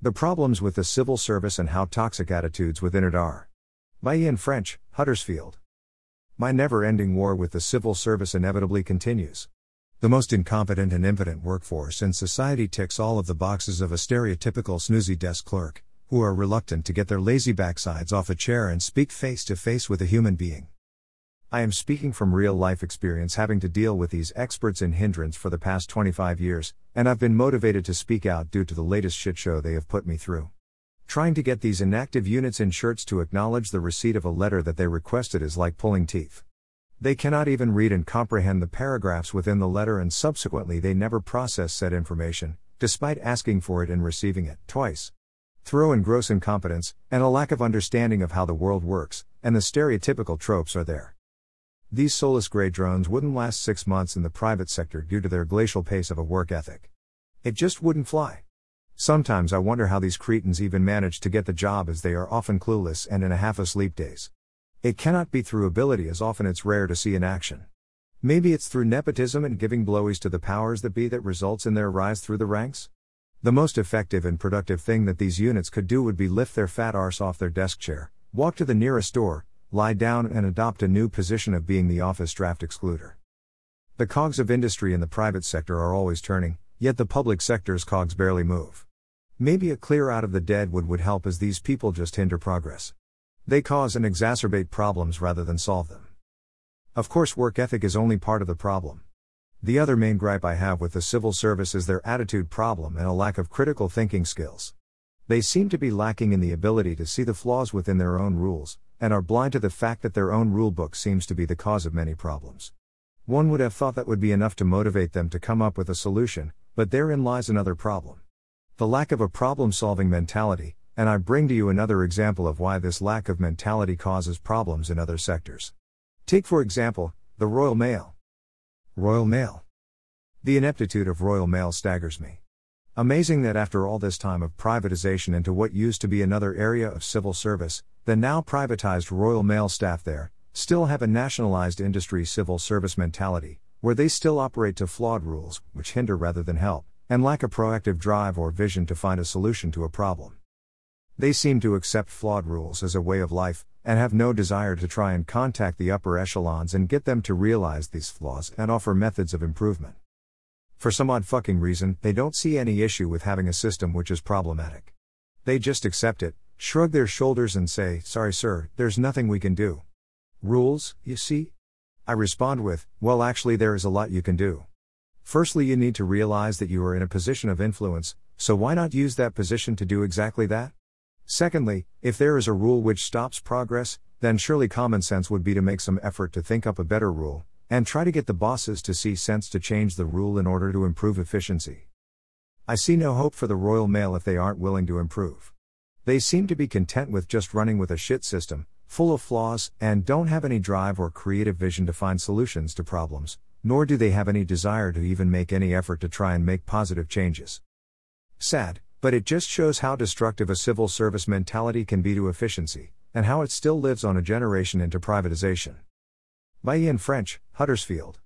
The Problems with the Civil Service and How Toxic Attitudes Within It Are. By Ian French, Huddersfield. My never ending war with the civil service inevitably continues. The most incompetent and impotent workforce in society ticks all of the boxes of a stereotypical snoozy desk clerk, who are reluctant to get their lazy backsides off a chair and speak face to face with a human being. I am speaking from real life experience having to deal with these experts in hindrance for the past 25 years, and I've been motivated to speak out due to the latest shit show they have put me through. Trying to get these inactive units in shirts to acknowledge the receipt of a letter that they requested is like pulling teeth. They cannot even read and comprehend the paragraphs within the letter, and subsequently, they never process said information, despite asking for it and receiving it twice. Throw in gross incompetence, and a lack of understanding of how the world works, and the stereotypical tropes are there. These soulless gray drones wouldn't last six months in the private sector due to their glacial pace of a work ethic. It just wouldn't fly. Sometimes I wonder how these cretins even manage to get the job as they are often clueless and in a half asleep daze. It cannot be through ability as often it's rare to see in action. Maybe it's through nepotism and giving blowies to the powers that be that results in their rise through the ranks? The most effective and productive thing that these units could do would be lift their fat arse off their desk chair, walk to the nearest door, lie down and adopt a new position of being the office draft excluder. The cogs of industry in the private sector are always turning, yet the public sector's cogs barely move. Maybe a clear out of the dead wood would help as these people just hinder progress. They cause and exacerbate problems rather than solve them. Of course, work ethic is only part of the problem. The other main gripe I have with the civil service is their attitude problem and a lack of critical thinking skills. They seem to be lacking in the ability to see the flaws within their own rules, and are blind to the fact that their own rulebook seems to be the cause of many problems. One would have thought that would be enough to motivate them to come up with a solution, but therein lies another problem. The lack of a problem solving mentality, and I bring to you another example of why this lack of mentality causes problems in other sectors. Take, for example, the Royal Mail. Royal Mail. The ineptitude of Royal Mail staggers me. Amazing that after all this time of privatization into what used to be another area of civil service, the now privatized Royal Mail staff there still have a nationalized industry civil service mentality, where they still operate to flawed rules, which hinder rather than help, and lack a proactive drive or vision to find a solution to a problem. They seem to accept flawed rules as a way of life, and have no desire to try and contact the upper echelons and get them to realize these flaws and offer methods of improvement. For some odd fucking reason, they don't see any issue with having a system which is problematic. They just accept it, shrug their shoulders, and say, Sorry, sir, there's nothing we can do. Rules, you see? I respond with, Well, actually, there is a lot you can do. Firstly, you need to realize that you are in a position of influence, so why not use that position to do exactly that? Secondly, if there is a rule which stops progress, then surely common sense would be to make some effort to think up a better rule, and try to get the bosses to see sense to change the rule in order to improve efficiency. I see no hope for the Royal Mail if they aren't willing to improve. They seem to be content with just running with a shit system, full of flaws, and don't have any drive or creative vision to find solutions to problems, nor do they have any desire to even make any effort to try and make positive changes. Sad, but it just shows how destructive a civil service mentality can be to efficiency, and how it still lives on a generation into privatization. By Ian French, Huddersfield.